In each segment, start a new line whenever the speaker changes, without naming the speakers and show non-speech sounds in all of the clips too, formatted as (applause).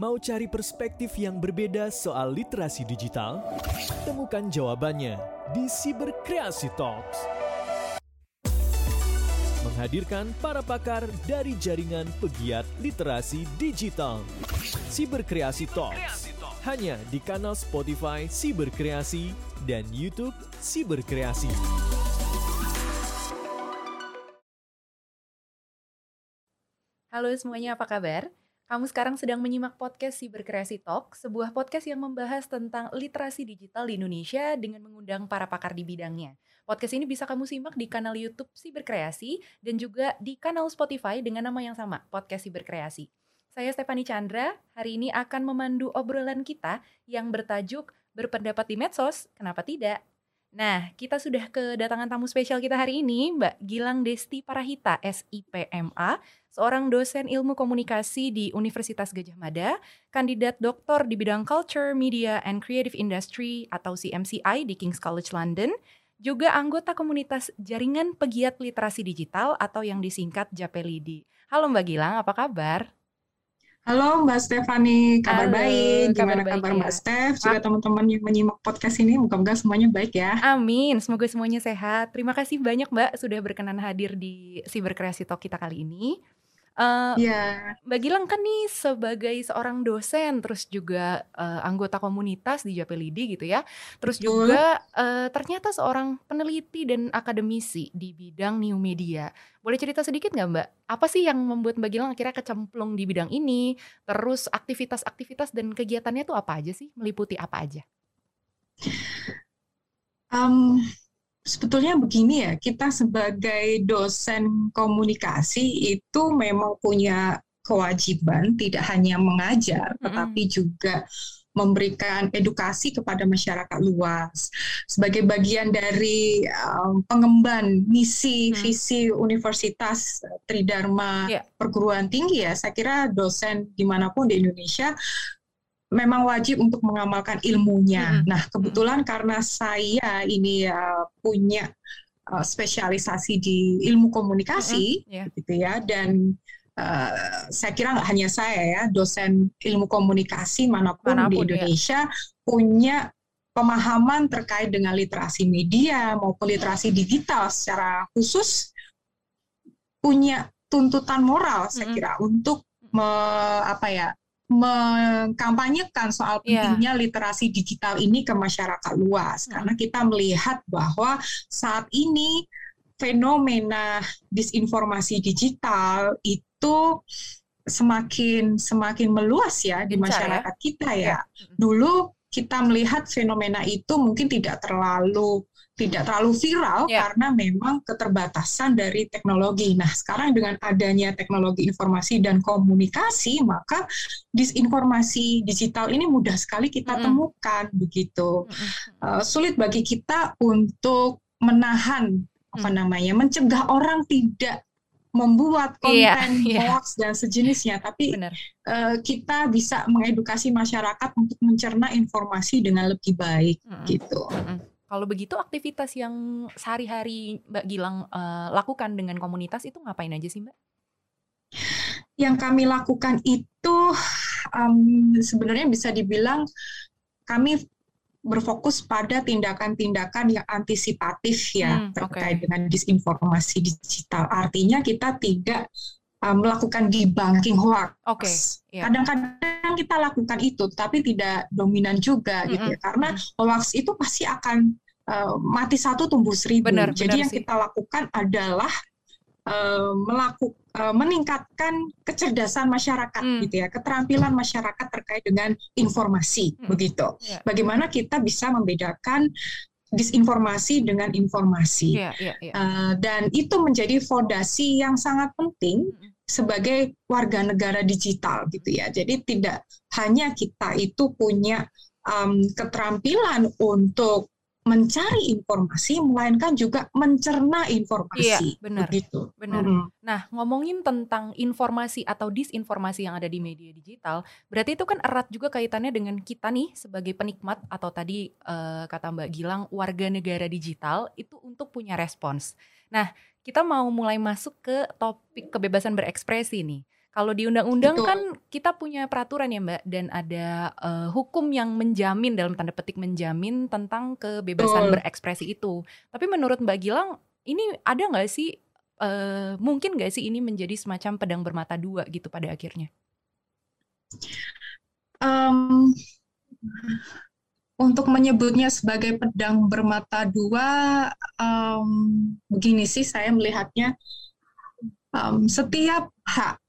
Mau cari perspektif yang berbeda soal literasi digital? Temukan jawabannya di Cyberkreasi Talks. Menghadirkan para pakar dari jaringan pegiat literasi digital. Cyberkreasi Talks. Hanya di kanal Spotify Cyberkreasi dan YouTube Cyberkreasi.
Halo semuanya, apa kabar? Kamu sekarang sedang menyimak podcast Cyberkreasi Talk, sebuah podcast yang membahas tentang literasi digital di Indonesia dengan mengundang para pakar di bidangnya. Podcast ini bisa kamu simak di kanal YouTube Cyberkreasi dan juga di kanal Spotify dengan nama yang sama, Podcast Cyberkreasi. Saya Stefani Chandra, hari ini akan memandu obrolan kita yang bertajuk Berpendapat di Medsos, Kenapa Tidak? Nah, kita sudah kedatangan tamu spesial kita hari ini, Mbak Gilang Desti Parahita, SIPMA, seorang dosen ilmu komunikasi di Universitas Gajah Mada, kandidat doktor di bidang Culture, Media, and Creative Industry atau CMCI di King's College London, juga anggota komunitas Jaringan Pegiat Literasi Digital atau yang disingkat JAPELIDI. Halo Mbak Gilang, apa kabar?
Halo Mbak Stefani, kabar
Halo,
baik.
kabar
Gimana
baik
kabar
ya.
Mbak Stef? Juga teman-teman yang menyimak podcast ini, moga-moga semuanya baik ya.
Amin, semoga semuanya sehat. Terima kasih banyak Mbak sudah berkenan hadir di Cyberkreasi Talk kita kali ini. Eh,
Iya,
Mbak Gilang kan nih sebagai seorang dosen, terus juga eh, anggota komunitas di Japelidi gitu ya. Terus
Betul.
juga eh, ternyata seorang peneliti dan akademisi di bidang new media. Boleh cerita sedikit nggak Mbak? Apa sih yang membuat Mbak Gilang akhirnya kecemplung di bidang ini? Terus aktivitas-aktivitas dan kegiatannya tuh apa aja sih? Meliputi apa aja?
Em, sebetulnya begini ya, kita sebagai dosen komunikasi itu memang punya kewajiban tidak hanya mengajar, tetapi juga memberikan edukasi kepada masyarakat luas sebagai bagian dari em, pengemban misi
Hmm.
visi Universitas Tridharma
Iya.
perguruan tinggi ya. Saya kira dosen di mana pun di Indonesia memang wajib untuk mengamalkan ilmunya.
Mm-mm.
Nah, kebetulan karena saya ini uh, punya uh, spesialisasi di ilmu komunikasi,
Mm-mm, iya.
gitu ya, dan uh, saya kira nggak hanya saya ya, dosen ilmu komunikasi mana
pun, Mana pun,
di
ya.
Indonesia punya pemahaman terkait dengan literasi media maupun literasi digital secara khusus punya tuntutan moral saya kira untuk me- apa ya mengkampanyekan soal
Iya.
pentingnya literasi digital ini ke masyarakat luas
Mm.
karena kita melihat bahwa saat ini fenomena disinformasi digital itu semakin semakin meluas ya di
ya.
masyarakat kita ya.
Mm-mm.
Dulu kita melihat fenomena itu mungkin tidak terlalu tidak terlalu viral
Ya.
karena memang keterbatasan dari teknologi. Nah, sekarang dengan adanya teknologi informasi dan komunikasi, maka disinformasi digital ini mudah sekali kita
Mm-mm.
temukan begitu.
Mm-mm.
Uh, sulit bagi kita untuk menahan apa
Hmm.
namanya, mencegah orang tidak membuat
Iya,
konten (laughs)
iya.
hoax dan sejenisnya, tapi eh, kita bisa mengedukasi masyarakat untuk mencerna informasi dengan lebih baik
Mm-mm.
gitu.
Mm-mm. Kalau begitu aktivitas yang sehari-hari Mbak Gilang eh, lakukan dengan komunitas itu ngapain aja sih Mbak?
Yang kami lakukan itu em, sebenarnya bisa dibilang kami berfokus pada tindakan-tindakan yang antisipatif ya
Hmm,
terkait
oke.
dengan disinformasi digital. Artinya kita tidak eh, melakukan debunking hoax.
Oke, iya.
Kadang-kadang kita lakukan itu, tapi tidak dominan juga gitu ya,
Mm-mm,
karena hoax itu pasti akan eh, mati satu tumbuh seribu.
Benar,
Jadi
benar
yang
sih.
kita lakukan adalah eh, melaku- eh, meningkatkan kecerdasan masyarakat
Hmm.
gitu ya, keterampilan masyarakat terkait dengan informasi
Mm-mm.
begitu.
Iya.
Bagaimana kita bisa membedakan disinformasi dengan informasi.
Iya, iya, iya.
Eh, dan itu menjadi fondasi yang sangat penting
Mm-mm.
sebagai warga negara digital gitu ya. Jadi tidak hanya kita itu punya um, keterampilan untuk mencari informasi, melainkan juga mencerna informasi.
Iya, benar.
Begitu.
Benar.
Mm-mm.
Nah, ngomongin tentang informasi atau disinformasi yang ada di media digital, berarti itu kan erat juga kaitannya dengan kita nih sebagai penikmat atau tadi eh, kata Mbak Gilang warga negara digital itu untuk punya respons. Nah, kita mau mulai masuk ke topik kebebasan berekspresi nih. Kalau di undang-undang kan kita punya peraturan ya Mbak dan ada uh, hukum yang menjamin dalam tanda petik menjamin tentang kebebasan Betul. berekspresi itu. Tapi menurut Mbak Gilang ini ada nggak sih uh, mungkin nggak sih ini menjadi semacam pedang bermata dua gitu pada akhirnya?
Um, untuk menyebutnya sebagai pedang bermata dua, um, begini sih saya melihatnya um, setiap hak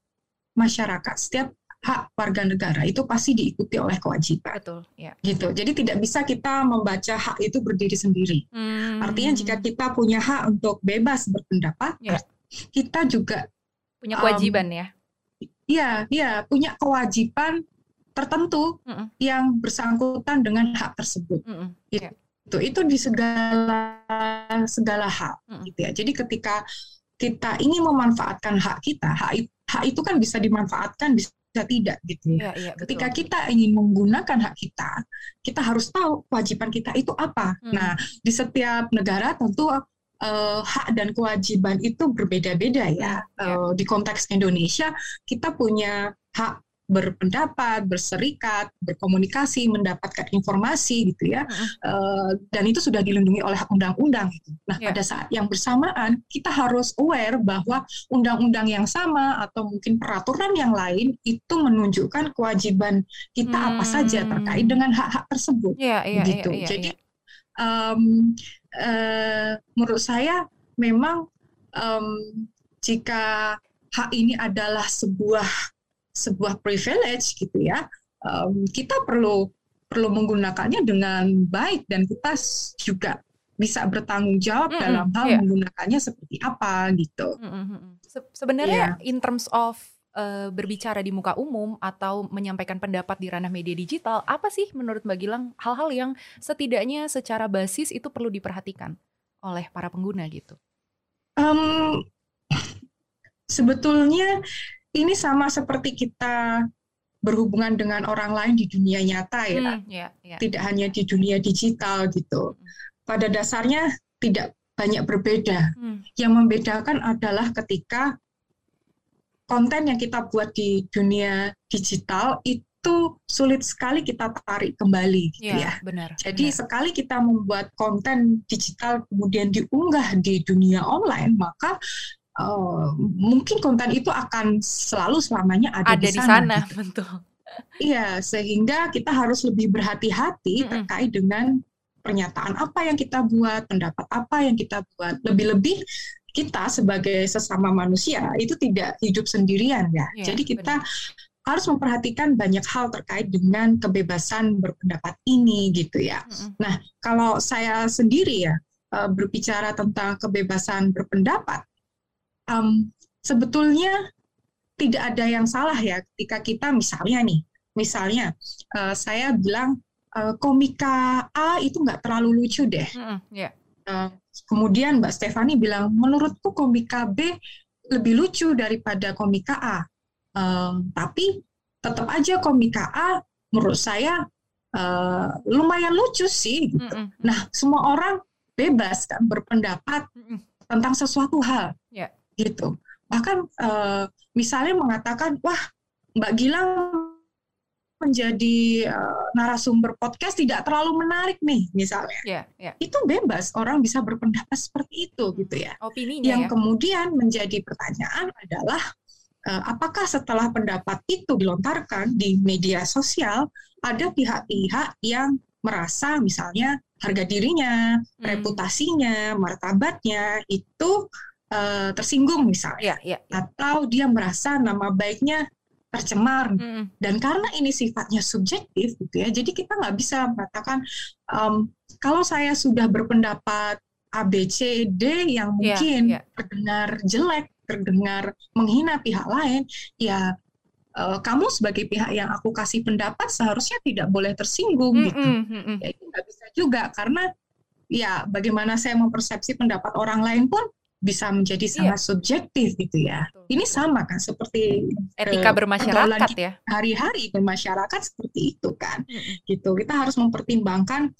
masyarakat, setiap hak warga negara itu pasti diikuti oleh kewajiban.
Betul, ya.
Gitu. Jadi tidak bisa kita membaca hak itu berdiri sendiri. Hmm. Artinya jika kita punya hak untuk bebas berpendapat, ya. kita juga
punya kewajiban um, ya.
Iya, iya, punya kewajiban tertentu mm -mm. yang bersangkutan dengan hak tersebut. Mm -mm. Gitu. Yeah. Itu itu di segala segala hal mm -mm. gitu ya. Jadi ketika kita ingin memanfaatkan hak kita, hak hak itu kan bisa dimanfaatkan bisa tidak gitu ya. ya, Ketika kita ingin menggunakan hak kita, kita harus tahu kewajiban kita itu apa. Hmm. Nah, di setiap negara tentu uh, hak dan kewajiban itu berbeda-beda ya. ya. Uh, di konteks Indonesia, kita punya hak berpendapat, berserikat, berkomunikasi, mendapatkan informasi gitu ya, uh uh, dan itu sudah dilindungi oleh undang-undang. Gitu. Nah yeah. pada saat yang bersamaan kita harus aware bahwa undang-undang yang sama atau mungkin peraturan yang lain itu menunjukkan kewajiban kita hmm. apa saja terkait dengan hak-hak tersebut.
Yeah, yeah, gitu. Yeah, yeah,
Jadi Um, uh, menurut saya memang um, jika hak ini adalah sebuah sebuah privilege gitu ya um, kita perlu perlu menggunakannya dengan baik dan kita juga bisa bertanggung jawab mm -hmm, dalam hal yeah. menggunakannya seperti apa gitu. Mm -hmm.
Se sebenarnya yeah. in terms of uh, berbicara di muka umum atau menyampaikan pendapat di ranah media digital, apa sih menurut Mbak Gilang hal-hal yang setidaknya secara basis itu perlu diperhatikan oleh para pengguna gitu? Um,
sebetulnya ini sama seperti kita berhubungan dengan orang lain di dunia nyata ya, hmm, yeah, yeah. tidak hanya di dunia digital gitu. Hmm. Pada dasarnya tidak banyak berbeda. Hmm. Yang membedakan adalah ketika konten yang kita buat di dunia digital itu sulit sekali kita tarik kembali gitu ya. ya.
Benar.
Jadi
benar.
sekali kita membuat konten digital kemudian diunggah di dunia online, maka uh, mungkin konten itu akan selalu selamanya ada,
ada di sana. Di sana gitu. betul.
Iya, sehingga kita harus lebih berhati-hati mm -hmm. terkait dengan pernyataan apa yang kita buat, pendapat apa yang kita buat. Lebih-lebih kita sebagai sesama manusia itu tidak hidup sendirian ya. Yeah, Jadi kita benar. harus memperhatikan banyak hal terkait dengan kebebasan berpendapat ini gitu ya. Mm -hmm. Nah, kalau saya sendiri ya eh, berbicara tentang kebebasan berpendapat, um, sebetulnya tidak ada yang salah ya ketika kita misalnya nih, misalnya uh, saya bilang uh, komika A itu nggak terlalu lucu deh. Mm -hmm, yeah. uh, kemudian Mbak Stefani bilang menurutku komika B lebih lucu daripada komika A. Um, tapi tetap aja komika A menurut saya uh, lumayan lucu sih. Gitu. Mm -hmm. Nah semua orang bebas kan berpendapat mm -hmm. tentang sesuatu hal. Yeah gitu. Bahkan uh, misalnya mengatakan, wah Mbak Gilang menjadi uh, narasumber podcast tidak terlalu menarik nih misalnya. Yeah, yeah. Itu bebas orang bisa berpendapat seperti itu hmm. gitu ya.
Opininya
Yang
ya.
kemudian menjadi pertanyaan adalah uh, apakah setelah pendapat itu dilontarkan di media sosial ada pihak-pihak yang merasa misalnya harga dirinya, hmm. reputasinya, martabatnya itu uh, tersinggung misalnya,
yeah, yeah,
yeah. atau dia merasa nama baiknya tercemar mm. dan karena ini sifatnya subjektif gitu ya, jadi kita nggak bisa mengatakan um, kalau saya sudah berpendapat A B C D yang iya, mungkin yeah, yeah. terdengar jelek, terdengar menghina pihak lain, ya uh, kamu sebagai pihak yang aku kasih pendapat seharusnya tidak boleh tersinggung mm, gitu. Mm, mm, ya itu nggak bisa juga karena ya bagaimana saya mempersepsi pendapat orang lain pun bisa menjadi iya. sangat iya. subjektif gitu ya. Betul. Ini sama kan seperti
etika uh, bermasyarakat ya.
Hari-hari bermasyarakat seperti itu kan. Gitu. Kita harus mempertimbangkan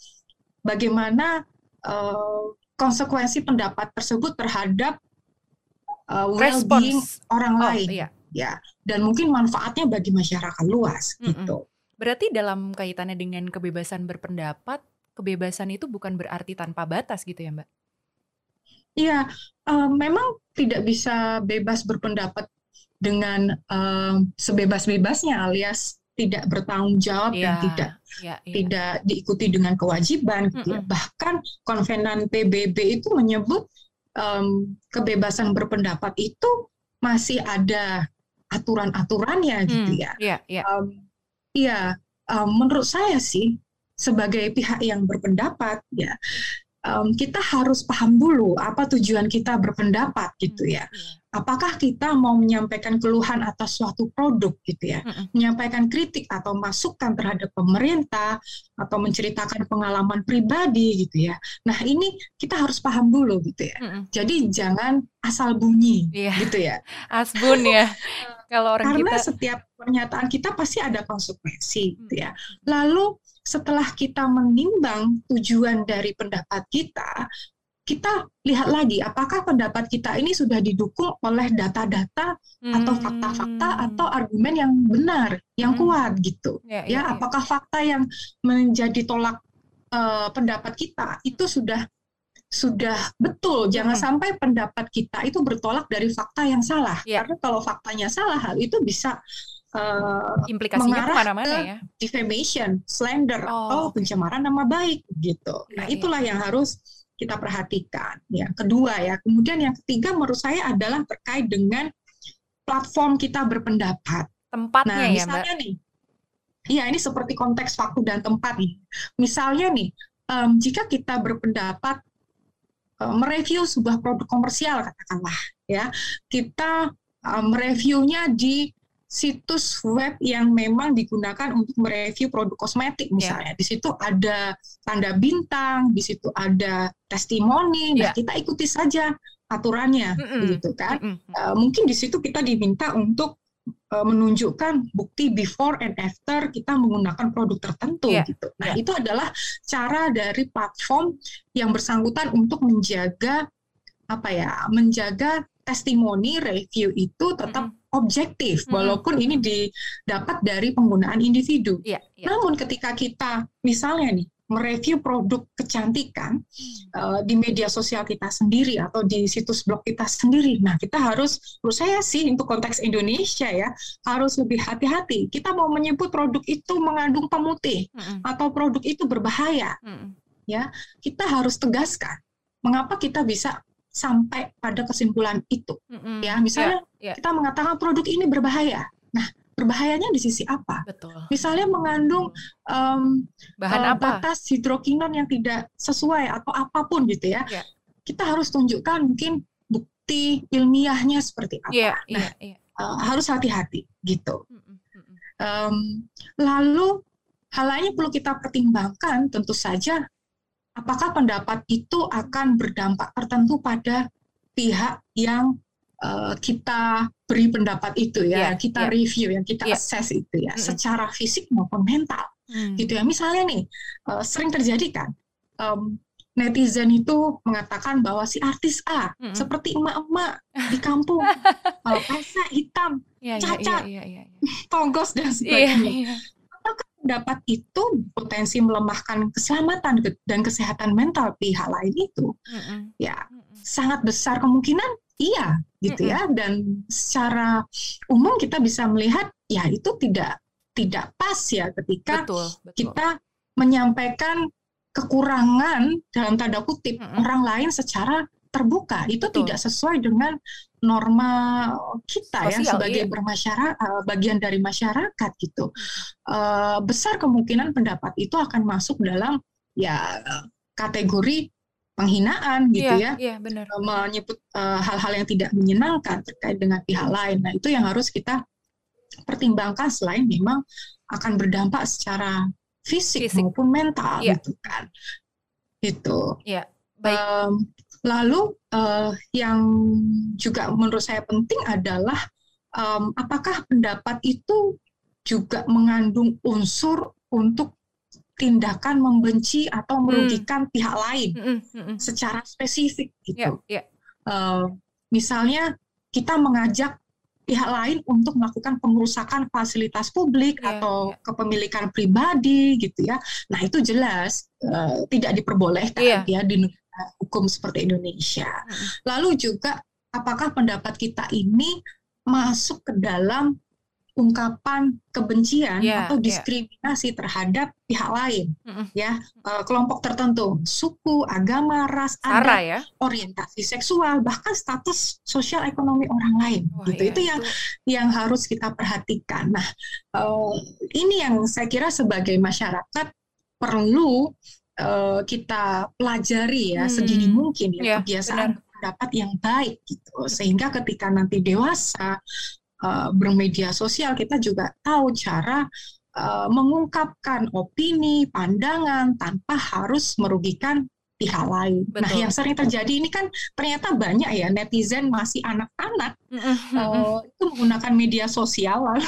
bagaimana uh, konsekuensi pendapat tersebut terhadap uh, well-being orang oh, lain. Iya. ya dan mungkin manfaatnya bagi masyarakat luas
Mm-mm.
gitu.
Berarti dalam kaitannya dengan kebebasan berpendapat, kebebasan itu bukan berarti tanpa batas gitu ya, Mbak?
Iya, eh, memang tidak bisa bebas berpendapat dengan eh, sebebas-bebasnya alias tidak bertanggung jawab dan
Iya,
tidak
iya, iya.
tidak diikuti dengan kewajiban ya.
Mm-mm.
Bahkan konvenan PBB itu menyebut em, kebebasan berpendapat itu masih ada aturan-aturannya gitu
Hmm,
ya.
Iya, iya.
Em, Iya, em, menurut saya sih sebagai pihak yang berpendapat ya em, kita harus paham dulu apa tujuan kita berpendapat gitu ya.
Iya.
Apakah kita mau menyampaikan keluhan atas suatu produk gitu ya,
Mm-mm.
menyampaikan kritik atau masukan terhadap pemerintah atau menceritakan pengalaman pribadi gitu ya. Nah, ini kita harus paham dulu gitu ya. Jadi jangan asal bunyi
Iya,
gitu ya. (laughs)
asbun ya. (laughs) Kalau orang
Karena
kita
setiap pernyataan kita pasti ada konsekuensi gitu ya. Lalu setelah kita menimbang tujuan dari pendapat kita, kita lihat lagi apakah pendapat kita ini sudah didukung oleh data-data atau fakta-fakta
Hmm.
atau argumen yang benar, yang
Hmm.
kuat gitu.
Ya, ya,
Ya,
ya.
apakah fakta yang menjadi tolak eh, pendapat kita itu sudah sudah betul. Jangan
Hmm.
sampai pendapat kita itu bertolak dari fakta yang salah.
Ya.
Karena kalau faktanya salah, hal itu bisa eh,
Implikasinya
ke
mana-mana
ke
ya.
defamation, slander,
Oh,
atau
oke.
pencemaran nama baik gitu. Nah,
Iya, iya.
itulah yang harus kita perhatikan. Ya, kedua ya. Kemudian yang ketiga menurut saya adalah terkait dengan platform kita berpendapat.
Tempatnya
Nah,
ya, Mbak.
misalnya nih, iya ini seperti konteks waktu dan tempat nih. Misalnya nih, em, jika kita berpendapat em, mereview sebuah produk komersial katakanlah, ya, kita em, mereviewnya di situs web yang memang digunakan untuk mereview produk kosmetik misalnya. Di situ ada tanda bintang, di situ ada testimoni. Nah,
Ya.
kita ikuti saja aturannya,
Mm-mm.
begitu kan?
Mm-mm.
Uh, mungkin di situ kita diminta untuk uh, menunjukkan bukti before and after kita menggunakan produk tertentu
Iya,
gitu. Nah,
iya.
itu adalah cara dari platform yang bersangkutan untuk menjaga apa ya, menjaga testimoni review itu tetap objektif
Mm-mm.
walaupun ini didapat dari penggunaan individu.
Iya, iya.
Namun ketika kita misalnya nih mereview produk kecantikan
Hmm.
uh, di media sosial kita sendiri atau di situs blog kita sendiri. Nah, kita harus, menurut saya sih untuk konteks Indonesia ya, harus lebih hati-hati. Kita mau menyebut produk itu mengandung pemutih
Mm-mm.
atau produk itu berbahaya,
Mm-mm.
kita harus tegaskan mengapa kita bisa sampai pada kesimpulan itu.
Mm-mm.
Ya, misalnya
Iya, iya.
kita mengatakan produk ini berbahaya. Nah, berbahayanya di sisi apa?
betul.
Misalnya mengandung em,
Bahan
eh,
apa?
batas hidrokinon yang tidak sesuai atau apa pun gitu ya.
Iya.
Kita harus tunjukkan mungkin bukti ilmiahnya seperti apa.
Iya,
Nah,
iya, iya.
eh, harus hati-hati gitu. Em, lalu hal lainnya perlu kita pertimbangkan tentu saja apakah pendapat itu akan berdampak tertentu pada pihak yang eh, kita beri pendapat itu ya,
Iya,
kita
iya.
review, yang kita
Iya.
assess itu ya,
Mm-mm.
secara fisik maupun mental
Hmm.
gitu ya. Misalnya nih, eh, sering terjadi kan, em, netizen itu mengatakan bahwa si artis A
Mm-mm.
seperti emak-emak (laughs) di kampung, pesek hitam,
iya, iya,
cacat.
iya, iya.
tonggos dan
Iya,
sebagainya.
iya.
Pendapat itu potensi melemahkan keselamatan ke- dan kesehatan mental pihak lain itu
Mm-mm.
ya sangat besar kemungkinan iya gitu ya dan secara umum kita bisa melihat ya itu tidak tidak pas ya ketika
Betul, betul.
kita menyampaikan kekurangan dalam tanda kutip
Mm-mm.
orang lain secara terbuka itu
Betul.
tidak sesuai dengan norma kita ya
Sosial,
sebagai
iya.
bermasyarakat bagian dari masyarakat gitu Eh, besar kemungkinan pendapat itu akan masuk dalam ya kategori penghinaan gitu
Iya,
ya
iya, benar.
eh, menyebut eh, hal-hal yang tidak menyenangkan terkait dengan pihak lain. Nah, itu yang harus kita pertimbangkan selain memang akan berdampak secara fisik,
Fisik.
maupun mental
Iya.
gitu kan. Itu.
Baik.
Em, lalu eh, yang juga menurut saya penting adalah em, apakah pendapat itu juga mengandung unsur untuk tindakan membenci atau merugikan pihak lain
Mm-mm, mm-mm.
secara spesifik gitu.
iya.
Eh, misalnya kita mengajak pihak lain untuk melakukan pengerusakan fasilitas publik
yeah,
atau
yeah.
kepemilikan pribadi gitu ya. Nah, itu jelas uh, tidak diperbolehkan yeah. ya di hukum seperti Indonesia. Lalu juga apakah pendapat kita ini masuk ke dalam ungkapan kebencian yeah, atau diskriminasi yeah. terhadap pihak lain, mm-hmm. ya uh, kelompok tertentu, suku, agama, ras, adat, ya? orientasi seksual, bahkan status sosial ekonomi orang lain, Wah, gitu. Ya, itu yang itu. yang harus kita perhatikan. Nah, uh, ini yang saya kira sebagai masyarakat perlu uh, kita pelajari ya hmm. sedini mungkin ya, ya kebiasaan benar. pendapat yang baik gitu, sehingga ketika nanti dewasa uh, bermedia sosial kita juga tahu cara uh, mengungkapkan opini, pandangan tanpa harus merugikan pihak lain. Nah, Betul. Nah, yang sering terjadi ini kan ternyata banyak ya netizen masih anak-anak uh, itu menggunakan media sosial lalu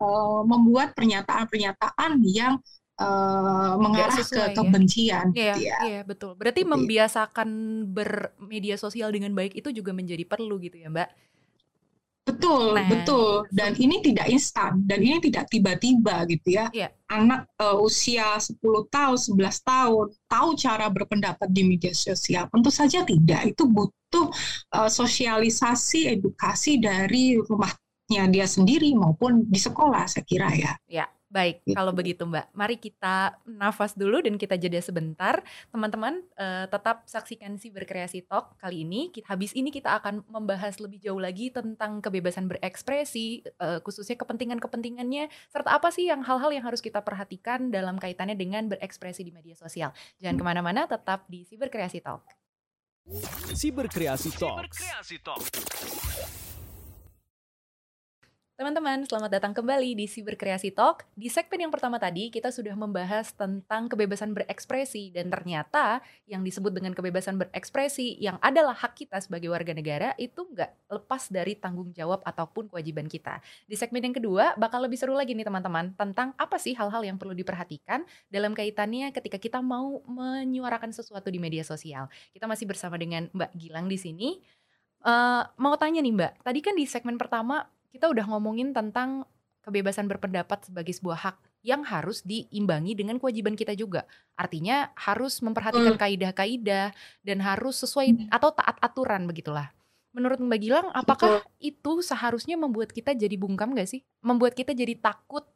uh, (laughs) membuat pernyataan-pernyataan yang uh, mengarah ke ya. kebencian.
Iya, ya. iya betul. Berarti gitu. membiasakan bermedia sosial dengan baik itu juga menjadi perlu gitu ya, Mbak?
Betul, nah. betul. Dan ini tidak instan dan ini tidak tiba-tiba gitu ya. Yeah. Anak uh, usia 10 tahun, 11 tahun tahu cara berpendapat di media sosial. Tentu saja tidak. Itu butuh uh, sosialisasi, edukasi dari rumahnya dia sendiri maupun di sekolah saya kira ya.
Ya. Baik, gitu. kalau begitu Mbak, mari kita nafas dulu dan kita jeda sebentar. Teman-teman, uh, tetap saksikan si berkreasi talk kali ini. Kita, habis ini kita akan membahas lebih jauh lagi tentang kebebasan berekspresi, uh, khususnya kepentingan-kepentingannya, serta apa sih yang hal-hal yang harus kita perhatikan dalam kaitannya dengan berekspresi di media sosial. Jangan hmm. ke mana-mana, tetap di si berkreasi talk.
Si berkreasi talk. Talk.
Teman-teman, selamat datang kembali di Siber Kreasi Talk. Di segmen yang pertama tadi, kita sudah membahas tentang kebebasan berekspresi. Dan ternyata yang disebut dengan kebebasan berekspresi yang adalah hak kita sebagai warga negara itu nggak lepas dari tanggung jawab ataupun kewajiban kita. Di segmen yang kedua, bakal lebih seru lagi nih teman-teman, tentang apa sih hal-hal yang perlu diperhatikan dalam kaitannya ketika kita mau menyuarakan sesuatu di media sosial. Kita masih bersama dengan Mbak Gilang di sini. Uh, mau tanya nih Mbak, tadi kan di segmen pertama kita udah ngomongin tentang kebebasan berpendapat sebagai sebuah hak yang harus diimbangi dengan kewajiban kita juga. Artinya harus memperhatikan hmm. kaidah-kaidah dan harus sesuai hmm. atau taat aturan begitulah. Menurut Mbak Gilang, apakah Betul. itu seharusnya membuat kita jadi bungkam gak sih? Membuat kita jadi takut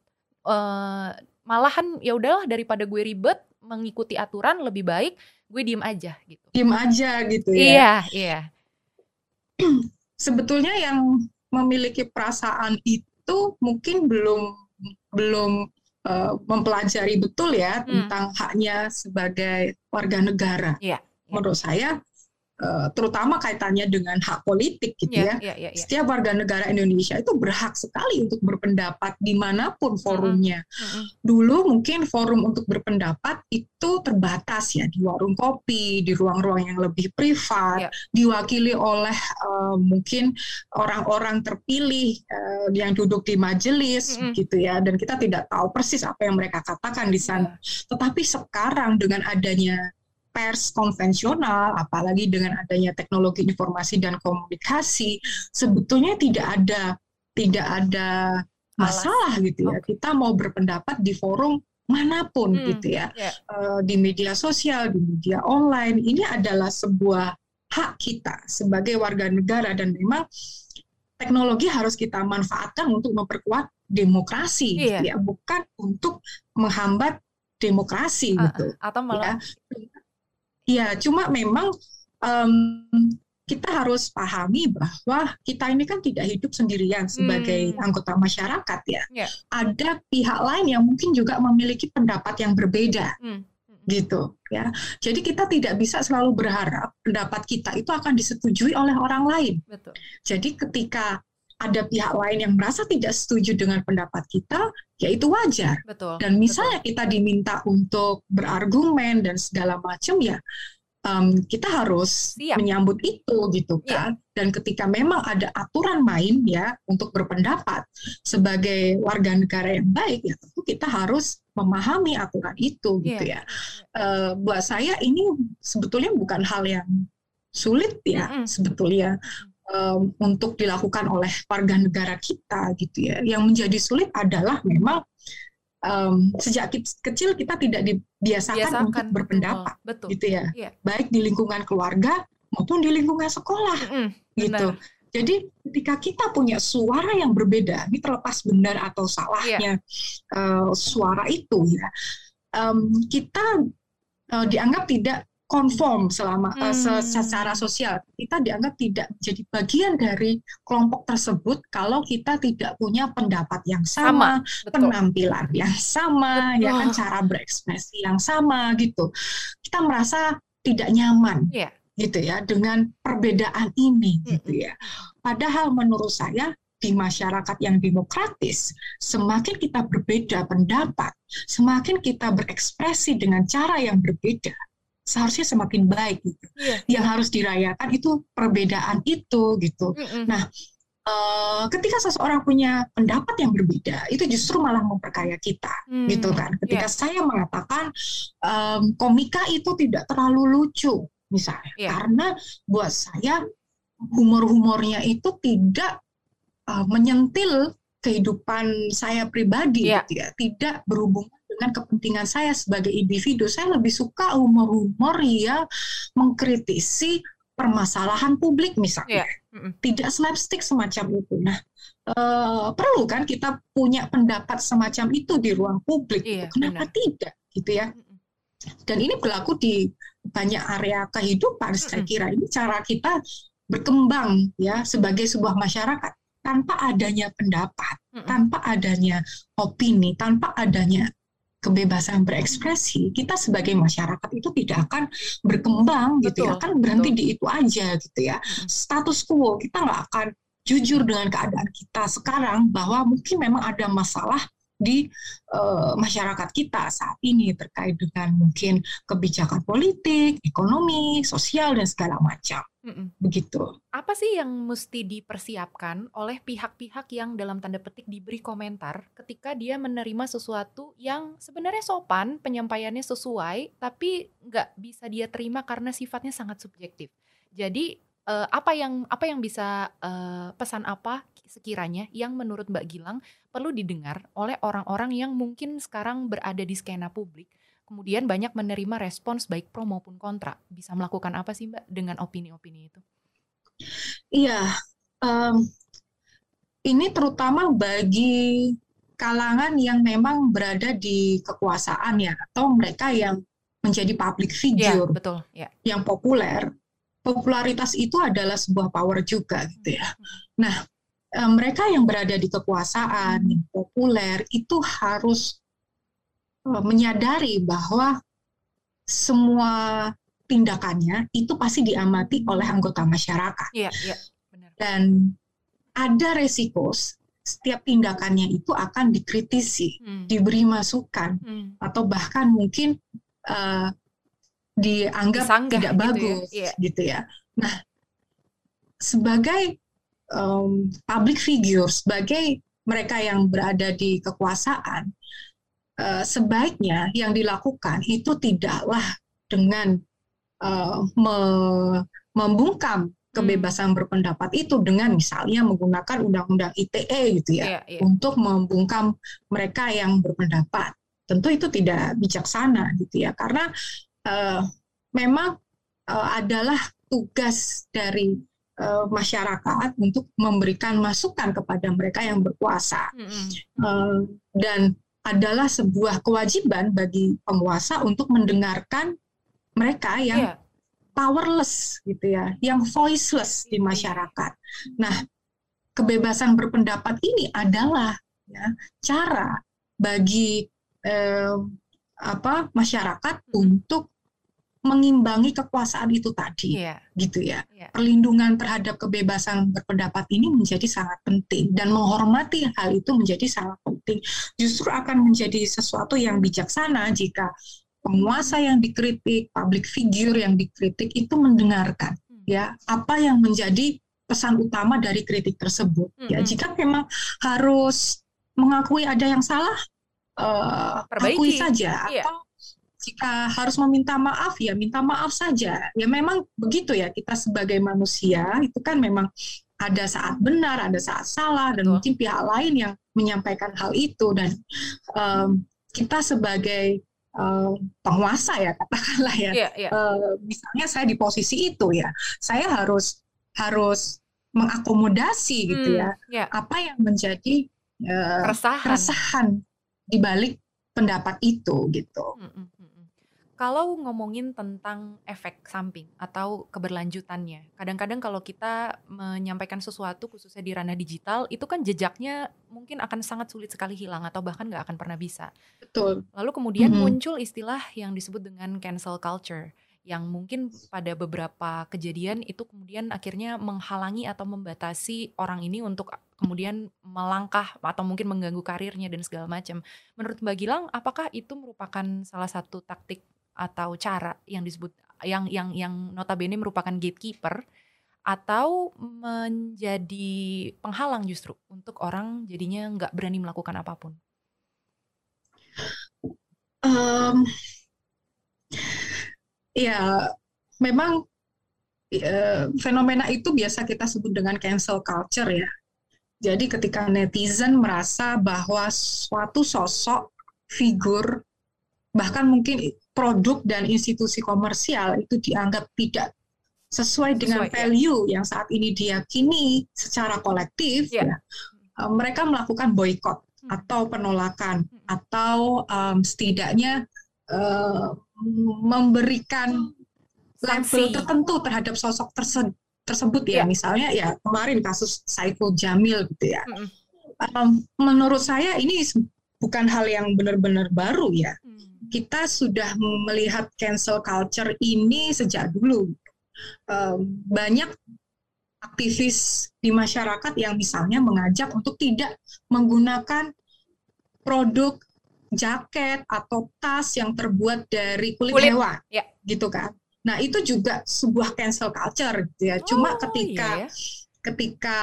uh, malahan ya udahlah daripada gue ribet mengikuti aturan lebih baik gue diem aja gitu.
Diem aja gitu ya.
Iya, iya. (clears throat)
Sebetulnya yang memiliki perasaan itu mungkin belum belum uh, mempelajari betul ya hmm. tentang haknya sebagai warga negara. Yeah, yeah. Menurut saya Eh, terutama kaitannya dengan hak politik gitu yeah, ya. Yeah, yeah, yeah. Setiap warga negara Indonesia itu berhak sekali untuk berpendapat di mana pun forumnya. Mm -hmm. Dulu mungkin forum untuk berpendapat itu terbatas ya di warung kopi, di ruang-ruang yang lebih privat, yeah. diwakili oleh uh, mungkin orang-orang terpilih uh, yang duduk di majelis mm -hmm. gitu ya. Dan kita tidak tahu persis apa yang mereka katakan di sana. Yeah. Tetapi sekarang dengan adanya pers konvensional, apalagi dengan adanya teknologi informasi dan komunikasi, sebetulnya tidak ada tidak ada masalah gitu ya. Kita mau berpendapat di forum mana pun hmm, gitu ya, yeah. Ya. uh, di media sosial, di media online, ini adalah sebuah hak kita sebagai warga negara dan memang teknologi harus kita manfaatkan untuk memperkuat demokrasi, yeah. gitu ya, bukan untuk menghambat demokrasi uh, gitu.
Atau malah
ya. Iya, cuma memang um, kita harus pahami bahwa kita ini kan tidak hidup sendirian sebagai hmm. anggota masyarakat ya. Yeah. Ada pihak lain yang mungkin juga memiliki pendapat yang berbeda. Hmm. hmm. gitu ya. Jadi kita tidak bisa selalu berharap pendapat kita itu akan disetujui oleh orang lain. Betul. Jadi ketika ada pihak lain yang merasa tidak setuju dengan pendapat kita, ya itu wajar. Betul. Dan misalnya betul. kita diminta untuk berargumen dan segala macam, ya um, kita harus Siap. menyambut itu gitu iya. kan. Ya. Dan ketika memang ada aturan main ya untuk berpendapat sebagai warga negara yang baik, ya tentu kita harus memahami aturan itu gitu ya. ya. Uh, buat saya ini sebetulnya bukan hal yang sulit ya mm -hmm. sebetulnya um, untuk dilakukan oleh warga negara kita gitu ya. Yang menjadi sulit adalah memang um, sejak kecil kita tidak dibiasakan Biasakan, untuk berpendapat, betul, betul. gitu ya. Iya. Baik di lingkungan keluarga maupun di lingkungan sekolah, mm -hmm, gitu. Benar. Jadi ketika kita punya suara yang berbeda, ini terlepas benar atau salahnya yeah. uh, suara itu ya, um, kita uh, dianggap tidak konform selama eh, hmm. uh, secara sosial kita dianggap tidak menjadi bagian dari kelompok tersebut kalau kita tidak punya pendapat yang sama, sama penampilan yang sama betul. ya kan cara berekspresi yang sama gitu kita merasa tidak nyaman yeah gitu ya dengan perbedaan ini gitu ya. Padahal menurut saya di masyarakat yang demokratis, semakin kita berbeda pendapat, semakin kita berekspresi dengan cara yang berbeda, seharusnya semakin baik gitu. Yeah. Yang harus dirayakan itu perbedaan itu gitu. Mm -mm. Nah, uh, ketika seseorang punya pendapat yang berbeda, itu justru malah memperkaya kita, mm. gitu kan. Ketika yeah. saya mengatakan um, komika itu tidak terlalu lucu, misalnya yeah. karena buat saya humor-humornya itu tidak uh, menyentil kehidupan saya pribadi yeah. gitu ya tidak berhubungan dengan kepentingan saya sebagai individu saya lebih suka humor-humor yang mengkritisi permasalahan publik misalnya. Yeah. mm -hmm. tidak slapstick semacam itu. Nah uh, perlu kan kita punya pendapat semacam itu di ruang publik yeah, kenapa benar. tidak gitu ya? Dan ini berlaku di banyak area kehidupan saya kira. Ini cara kita berkembang ya sebagai sebuah masyarakat tanpa adanya pendapat, tanpa adanya opini, tanpa adanya kebebasan berekspresi, kita sebagai masyarakat itu tidak akan berkembang betul, gitu ya, kan berhenti betul. di itu aja gitu ya. Status quo kita nggak akan jujur dengan keadaan kita sekarang bahwa mungkin memang ada masalah di uh, masyarakat kita saat ini terkait dengan mungkin kebijakan politik, ekonomi, sosial dan segala macam. Mm-mm. Begitu.
Apa sih yang mesti dipersiapkan oleh pihak-pihak yang dalam tanda petik diberi komentar ketika dia menerima sesuatu yang sebenarnya sopan, penyampaiannya sesuai, tapi nggak bisa dia terima karena sifatnya sangat subjektif. Jadi uh, apa yang apa yang bisa uh, pesan apa sekiranya yang menurut Mbak Gilang perlu didengar oleh orang-orang yang mungkin sekarang berada di skena publik, kemudian banyak menerima respons baik pro maupun kontra. Bisa melakukan apa sih Mbak dengan opini-opini itu?
Iya, um, ini terutama bagi kalangan yang memang berada di kekuasaan ya, atau mereka yang menjadi public iya, figure, ya, betul, ya. yang populer. Popularitas itu adalah sebuah power juga gitu ya. Hmm. Nah, mereka yang berada di kekuasaan yang populer itu harus eh, menyadari bahwa semua tindakannya itu pasti diamati oleh anggota masyarakat. Iya, iya, benar. Dan ada resiko setiap tindakannya itu akan dikritisi, hmm. diberi masukan, hmm. atau bahkan mungkin uh, dianggap Disanggah tidak gitu ya. bagus, ya. gitu ya. Nah, sebagai um, public figure sebagai mereka yang berada di kekuasaan uh, sebaiknya yang dilakukan itu tidaklah dengan uh, me membungkam kebebasan hmm. berpendapat itu dengan misalnya menggunakan undang-undang ITE gitu ya yeah, yeah. untuk membungkam mereka yang berpendapat tentu itu tidak bijaksana gitu ya karena uh, memang uh, adalah tugas dari uh, masyarakat untuk memberikan masukan kepada mereka yang berkuasa mm-hmm. uh, dan adalah sebuah kewajiban bagi penguasa untuk mendengarkan mereka yang yeah. powerless gitu ya, yang voiceless di masyarakat. Nah, kebebasan berpendapat ini adalah ya, cara bagi eh, apa masyarakat hmm. untuk mengimbangi kekuasaan itu tadi, yeah. gitu ya. Yeah. Perlindungan terhadap kebebasan berpendapat ini menjadi sangat penting dan menghormati hal itu menjadi sangat penting. Justru akan menjadi sesuatu yang bijaksana jika penguasa yang dikritik, public figure yang dikritik itu mendengarkan, hmm. ya apa yang menjadi pesan utama dari kritik tersebut. Hmm. Ya, jika memang harus mengakui ada yang salah, uh, akui saja yeah. atau jika harus meminta maaf ya minta maaf saja. Ya memang begitu ya kita sebagai manusia itu kan memang ada saat benar, ada saat salah dan mungkin pihak lain yang menyampaikan hal itu dan um, kita sebagai uh, penguasa ya katakanlah ya, yeah, yeah. Uh, misalnya saya di posisi itu ya, saya harus harus mengakomodasi gitu hmm, ya, yeah. apa yang menjadi uh, keresahan. keresahan di balik pendapat itu gitu. Hmm, hmm.
Kalau ngomongin tentang efek samping atau keberlanjutannya, kadang-kadang kalau kita menyampaikan sesuatu khususnya di ranah digital, itu kan jejaknya mungkin akan sangat sulit sekali hilang atau bahkan nggak akan pernah bisa.
Betul.
Lalu kemudian mm -hmm. muncul istilah yang disebut dengan cancel culture, yang mungkin pada beberapa kejadian itu kemudian akhirnya menghalangi atau membatasi orang ini untuk kemudian melangkah atau mungkin mengganggu karirnya dan segala macam. Menurut Mbak Gilang, apakah itu merupakan salah satu taktik atau cara yang disebut yang yang yang notabene merupakan gatekeeper atau menjadi penghalang justru untuk orang jadinya nggak berani melakukan apa pun?
Um, ya, memang uh, fenomena itu biasa kita sebut dengan cancel culture ya. Jadi ketika netizen merasa bahwa suatu sosok figur bahkan mungkin produk dan institusi komersial itu dianggap tidak sesuai dengan sesuai, ya. value ya. yang saat ini diyakini secara kolektif ya. Ya, uh, mereka melakukan boykot hmm. atau penolakan hmm. atau um, setidaknya uh, memberikan level tertentu terhadap sosok terse tersebut ya. ya misalnya ya kemarin kasus Saiful Jamil gitu ya hmm. um, menurut saya ini bukan hal yang benar-benar baru ya hmm kita sudah melihat cancel culture ini sejak dulu. Um, banyak aktivis di masyarakat yang misalnya mengajak untuk tidak menggunakan produk jaket atau tas yang terbuat dari kulit, kulit. hewan, ya. gitu kan. Nah itu juga sebuah cancel culture, gitu ya. Cuma oh, ketika iya, ya. ketika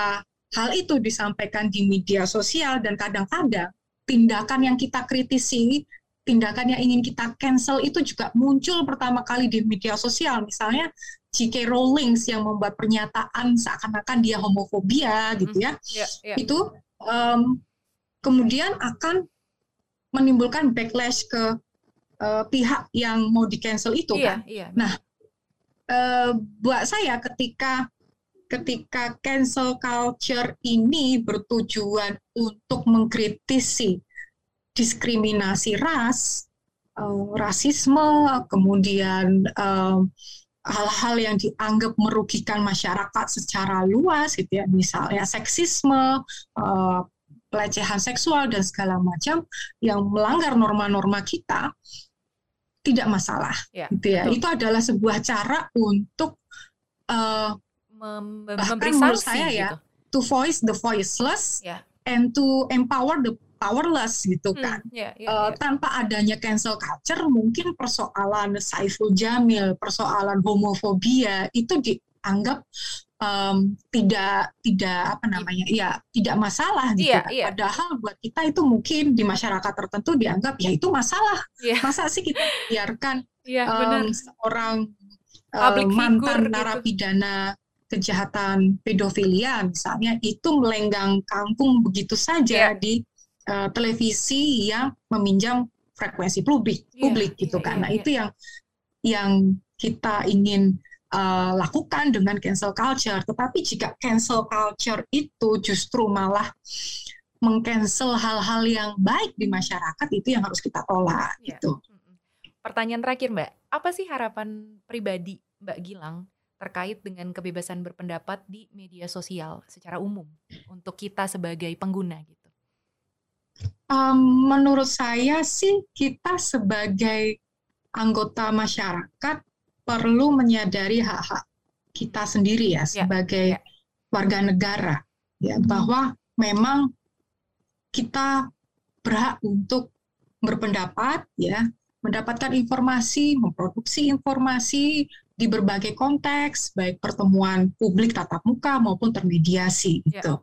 hal itu disampaikan di media sosial dan kadang-kadang tindakan yang kita kritisi tindakan yang ingin kita cancel itu juga muncul pertama kali di media sosial. Misalnya J.K. Rowling yang membuat pernyataan seakan-akan dia homofobia gitu ya. Mm, yeah, yeah. Itu um, kemudian akan menimbulkan backlash ke uh, pihak yang mau di cancel itu yeah, kan. Yeah. Nah, uh, buat saya ketika ketika cancel culture ini bertujuan untuk mengkritisi diskriminasi ras, uh, rasisme, kemudian hal hal-hal yang dianggap merugikan masyarakat secara luas, gitu ya, misalnya seksisme, uh, pelecehan seksual dan segala macam yang melanggar norma-norma kita tidak masalah, ya, gitu ya. Betul. Itu adalah sebuah cara untuk uh, Mem bahkan menurut saya ya, gitu. to voice the voiceless ya. and to empower the powerless gitu hmm, kan. Hmm, yeah, yeah, uh, yeah. Tanpa adanya cancel culture, mungkin persoalan Saiful Jamil, persoalan homofobia itu dianggap um, tidak tidak apa namanya, ya tidak masalah gitu. Yeah, kan. yeah. Padahal buat kita itu mungkin di masyarakat tertentu dianggap ya itu masalah. Yeah. Masa sih kita biarkan yeah, um, seorang uh, mantan gitu. narapidana kejahatan pedofilia misalnya itu melenggang kampung begitu saja yeah. di uh, televisi yang meminjam frekuensi publik yeah, publik gitu yeah, kan. Yeah, nah, yeah. itu yang yang kita ingin uh, lakukan dengan cancel culture. Tetapi jika cancel culture itu justru malah mengcancel hal-hal yang baik di masyarakat itu yang harus kita tolak yeah. gitu.
Pertanyaan terakhir Mbak, apa sih harapan pribadi Mbak Gilang terkait dengan kebebasan berpendapat di media sosial secara umum untuk kita sebagai pengguna gitu?
Um, menurut saya sih kita sebagai anggota masyarakat perlu menyadari hak-hak kita sendiri ya, ya sebagai ya. warga negara ya hmm. bahwa memang kita berhak untuk berpendapat ya mendapatkan informasi memproduksi informasi di berbagai konteks baik pertemuan publik tatap muka maupun termediasi ya. gitu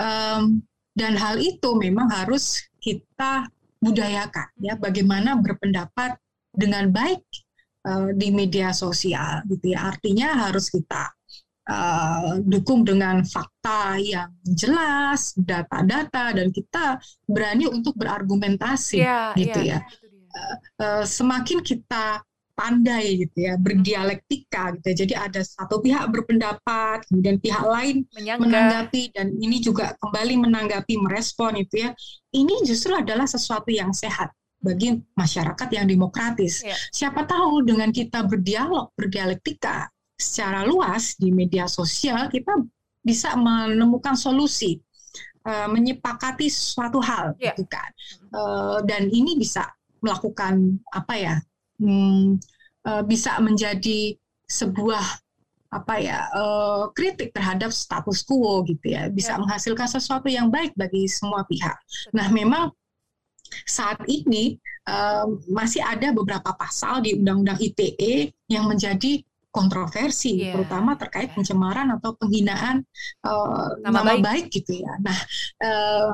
um, dan hal itu memang harus kita budayakan ya bagaimana berpendapat dengan baik uh, di media sosial gitu ya. Artinya harus kita uh, dukung dengan fakta yang jelas, data-data dan kita berani untuk berargumentasi yeah, gitu yeah, ya. Uh, uh, semakin kita pandai gitu ya berdialektika gitu ya. jadi ada satu pihak berpendapat kemudian pihak lain Menyangga. menanggapi dan ini juga kembali menanggapi merespon itu ya ini justru adalah sesuatu yang sehat bagi masyarakat yang demokratis ya. siapa tahu dengan kita berdialog berdialektika secara luas di media sosial kita bisa menemukan solusi uh, menyepakati suatu hal ya. gitu kan uh, dan ini bisa melakukan apa ya hmm, uh, bisa menjadi sebuah apa ya uh, kritik terhadap status quo gitu ya bisa ya. menghasilkan sesuatu yang baik bagi semua pihak. Nah memang saat ini uh, masih ada beberapa pasal di Undang-Undang ITE yang menjadi kontroversi, yeah. terutama terkait pencemaran atau penghinaan uh, nama, nama baik. baik gitu ya. Nah uh,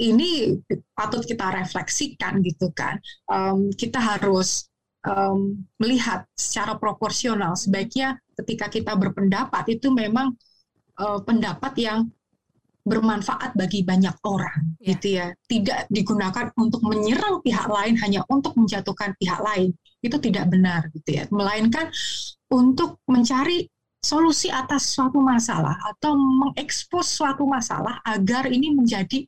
ini patut kita refleksikan gitu kan. Um, kita harus um, melihat secara proporsional. Sebaiknya ketika kita berpendapat itu memang uh, pendapat yang bermanfaat bagi banyak orang yeah. gitu ya. Tidak digunakan untuk menyerang pihak lain hanya untuk menjatuhkan pihak lain. Itu tidak benar gitu ya. Melainkan untuk mencari solusi atas suatu masalah atau mengekspos suatu masalah agar ini menjadi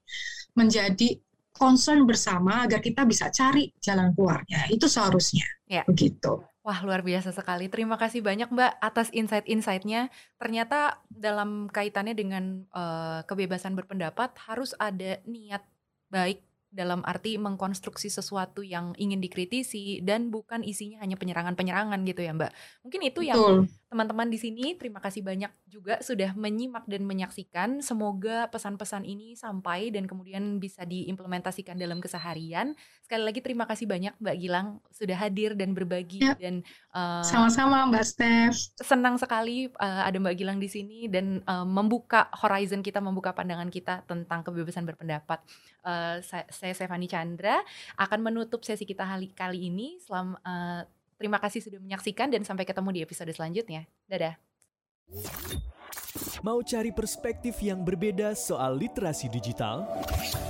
menjadi concern bersama agar kita bisa cari jalan keluarnya. Itu seharusnya. Ya. Begitu.
Wah, luar biasa sekali. Terima kasih banyak Mbak atas insight-insightnya. Ternyata dalam kaitannya dengan uh, kebebasan berpendapat harus ada niat baik dalam arti mengkonstruksi sesuatu yang ingin dikritisi dan bukan isinya hanya penyerangan-penyerangan gitu ya Mbak. Mungkin itu Betul. yang teman-teman di sini terima kasih banyak juga sudah menyimak dan menyaksikan. Semoga pesan-pesan ini sampai dan kemudian bisa diimplementasikan dalam keseharian. Sekali lagi terima kasih banyak Mbak Gilang sudah hadir dan berbagi ya. dan
uh, sama-sama Mbak Steph.
Senang sekali uh, ada Mbak Gilang di sini dan uh, membuka horizon kita, membuka pandangan kita tentang kebebasan berpendapat. Uh, saya, saya Stefani Chandra akan menutup sesi kita kali ini. Selama uh, Terima kasih sudah menyaksikan dan sampai ketemu di episode selanjutnya. Dadah.
Mau cari perspektif yang berbeda soal literasi digital?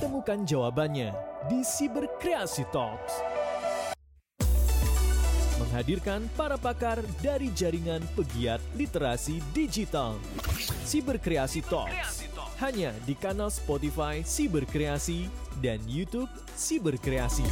Temukan jawabannya di Cyberkreasi Talks. Menghadirkan para pakar dari jaringan pegiat literasi digital. Cyberkreasi Talks. Hanya di kanal Spotify Cyberkreasi dan YouTube Cyberkreasi.